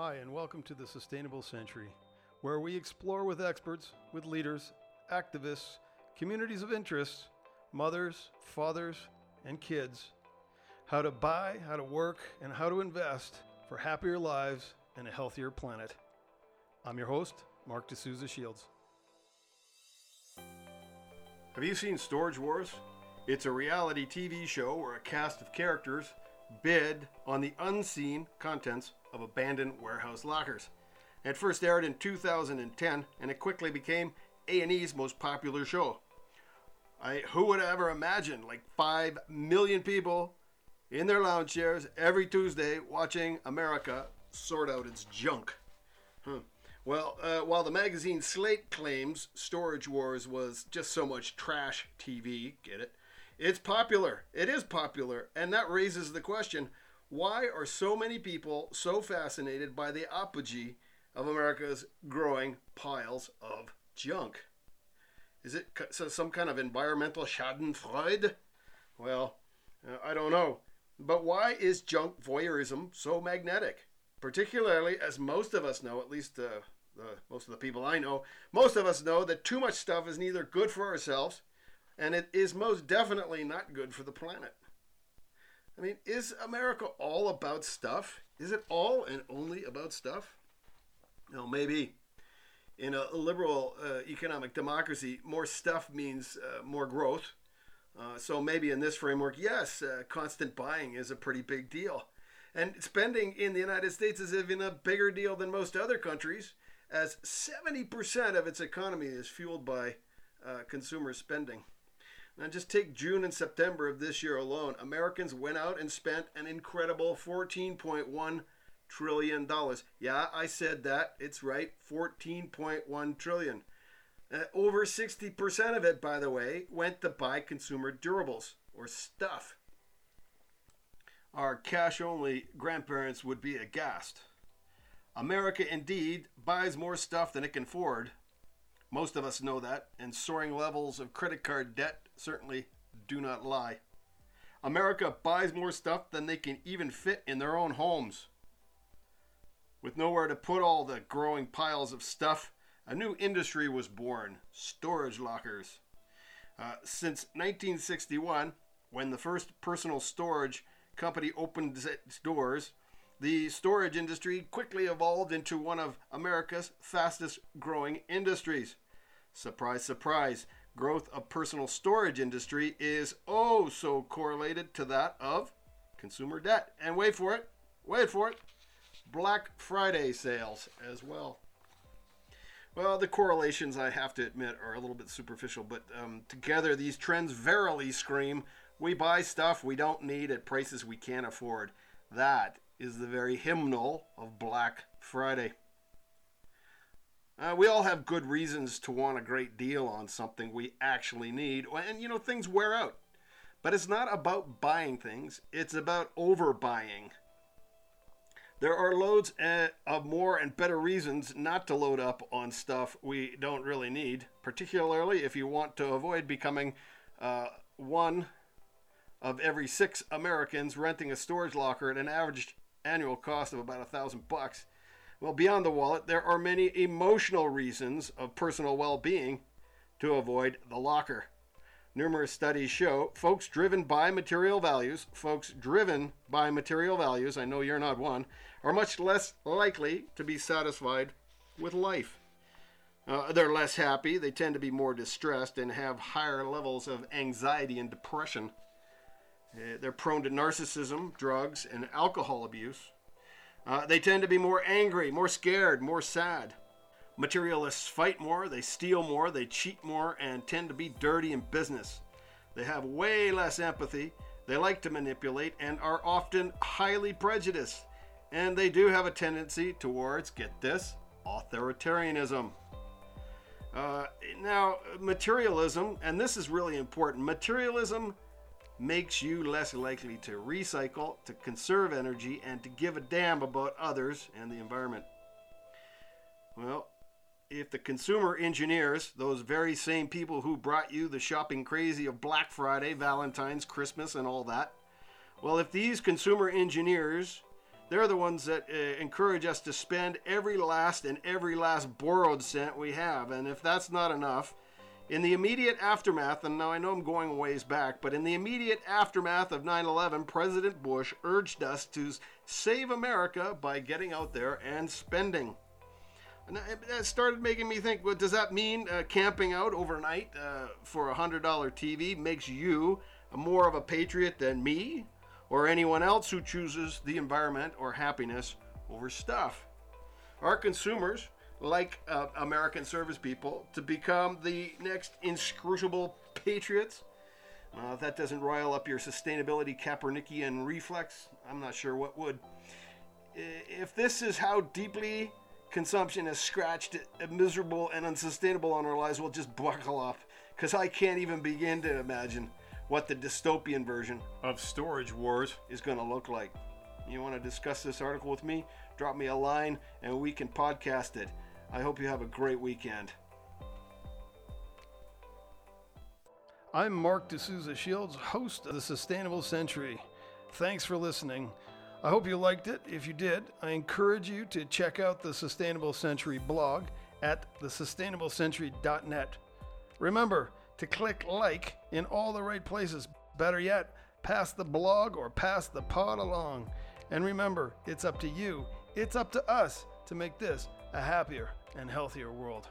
Hi, and welcome to the Sustainable Century, where we explore with experts, with leaders, activists, communities of interest, mothers, fathers, and kids how to buy, how to work, and how to invest for happier lives and a healthier planet. I'm your host, Mark D'Souza Shields. Have you seen Storage Wars? It's a reality TV show where a cast of characters bid on the unseen contents of abandoned warehouse lockers. It first aired in 2010 and it quickly became A&E's most popular show. I, who would have ever imagined like 5 million people in their lounge chairs every Tuesday watching America sort out its junk? Huh. Well, uh, while the magazine Slate claims Storage Wars was just so much trash TV, get it? It's popular. It is popular. And that raises the question why are so many people so fascinated by the apogee of America's growing piles of junk? Is it some kind of environmental schadenfreude? Well, uh, I don't know. But why is junk voyeurism so magnetic? Particularly as most of us know, at least uh, the, most of the people I know, most of us know that too much stuff is neither good for ourselves and it is most definitely not good for the planet. I mean, is America all about stuff? Is it all and only about stuff? No, maybe. In a liberal uh, economic democracy, more stuff means uh, more growth. Uh, so maybe in this framework, yes, uh, constant buying is a pretty big deal. And spending in the United States is even a bigger deal than most other countries, as 70% of its economy is fueled by uh, consumer spending. Now, just take June and September of this year alone. Americans went out and spent an incredible $14.1 trillion. Yeah, I said that. It's right. 14.1 trillion. Uh, over 60% of it, by the way, went to buy consumer durables or stuff. Our cash only grandparents would be aghast. America indeed buys more stuff than it can afford, most of us know that, and soaring levels of credit card debt certainly do not lie. America buys more stuff than they can even fit in their own homes. With nowhere to put all the growing piles of stuff, a new industry was born storage lockers. Uh, since 1961, when the first personal storage company opened its doors, the storage industry quickly evolved into one of America's fastest growing industries. Surprise, surprise, growth of personal storage industry is oh so correlated to that of consumer debt. And wait for it, wait for it, Black Friday sales as well. Well, the correlations, I have to admit, are a little bit superficial, but um, together these trends verily scream we buy stuff we don't need at prices we can't afford. That is the very hymnal of Black Friday. Uh, we all have good reasons to want a great deal on something we actually need, and you know, things wear out. But it's not about buying things, it's about overbuying. There are loads uh, of more and better reasons not to load up on stuff we don't really need, particularly if you want to avoid becoming uh, one of every six Americans renting a storage locker at an average annual cost of about a thousand bucks. Well, beyond the wallet, there are many emotional reasons of personal well being to avoid the locker. Numerous studies show folks driven by material values, folks driven by material values, I know you're not one, are much less likely to be satisfied with life. Uh, they're less happy, they tend to be more distressed, and have higher levels of anxiety and depression. Uh, they're prone to narcissism, drugs, and alcohol abuse. Uh, they tend to be more angry, more scared, more sad. Materialists fight more, they steal more, they cheat more, and tend to be dirty in business. They have way less empathy, they like to manipulate, and are often highly prejudiced. And they do have a tendency towards, get this, authoritarianism. Uh, now, materialism, and this is really important materialism makes you less likely to recycle, to conserve energy, and to give a damn about others and the environment. Well, if the consumer engineers, those very same people who brought you the shopping crazy of Black Friday, Valentine's, Christmas, and all that, well, if these consumer engineers They're the ones that uh, encourage us to spend every last and every last borrowed cent we have. And if that's not enough, in the immediate aftermath, and now I know I'm going a ways back, but in the immediate aftermath of 9 11, President Bush urged us to save America by getting out there and spending. And that started making me think, well, does that mean uh, camping out overnight uh, for a $100 TV makes you more of a patriot than me or anyone else who chooses the environment or happiness over stuff? Our consumers like uh, American service people to become the next inscrutable patriots. Uh, if that doesn't rile up your sustainability Copernican reflex, I'm not sure what would. If this is how deeply consumption has scratched miserable and unsustainable on our lives, we'll just buckle up. Because I can't even begin to imagine what the dystopian version of Storage Wars is going to look like. You want to discuss this article with me? Drop me a line and we can podcast it. I hope you have a great weekend. I'm Mark D'Souza Shields, host of the Sustainable Century. Thanks for listening. I hope you liked it. If you did, I encourage you to check out the Sustainable Century blog at thesustainablecentury.net. Remember to click like in all the right places. Better yet, pass the blog or pass the pod along. And remember, it's up to you, it's up to us to make this a happier and healthier world.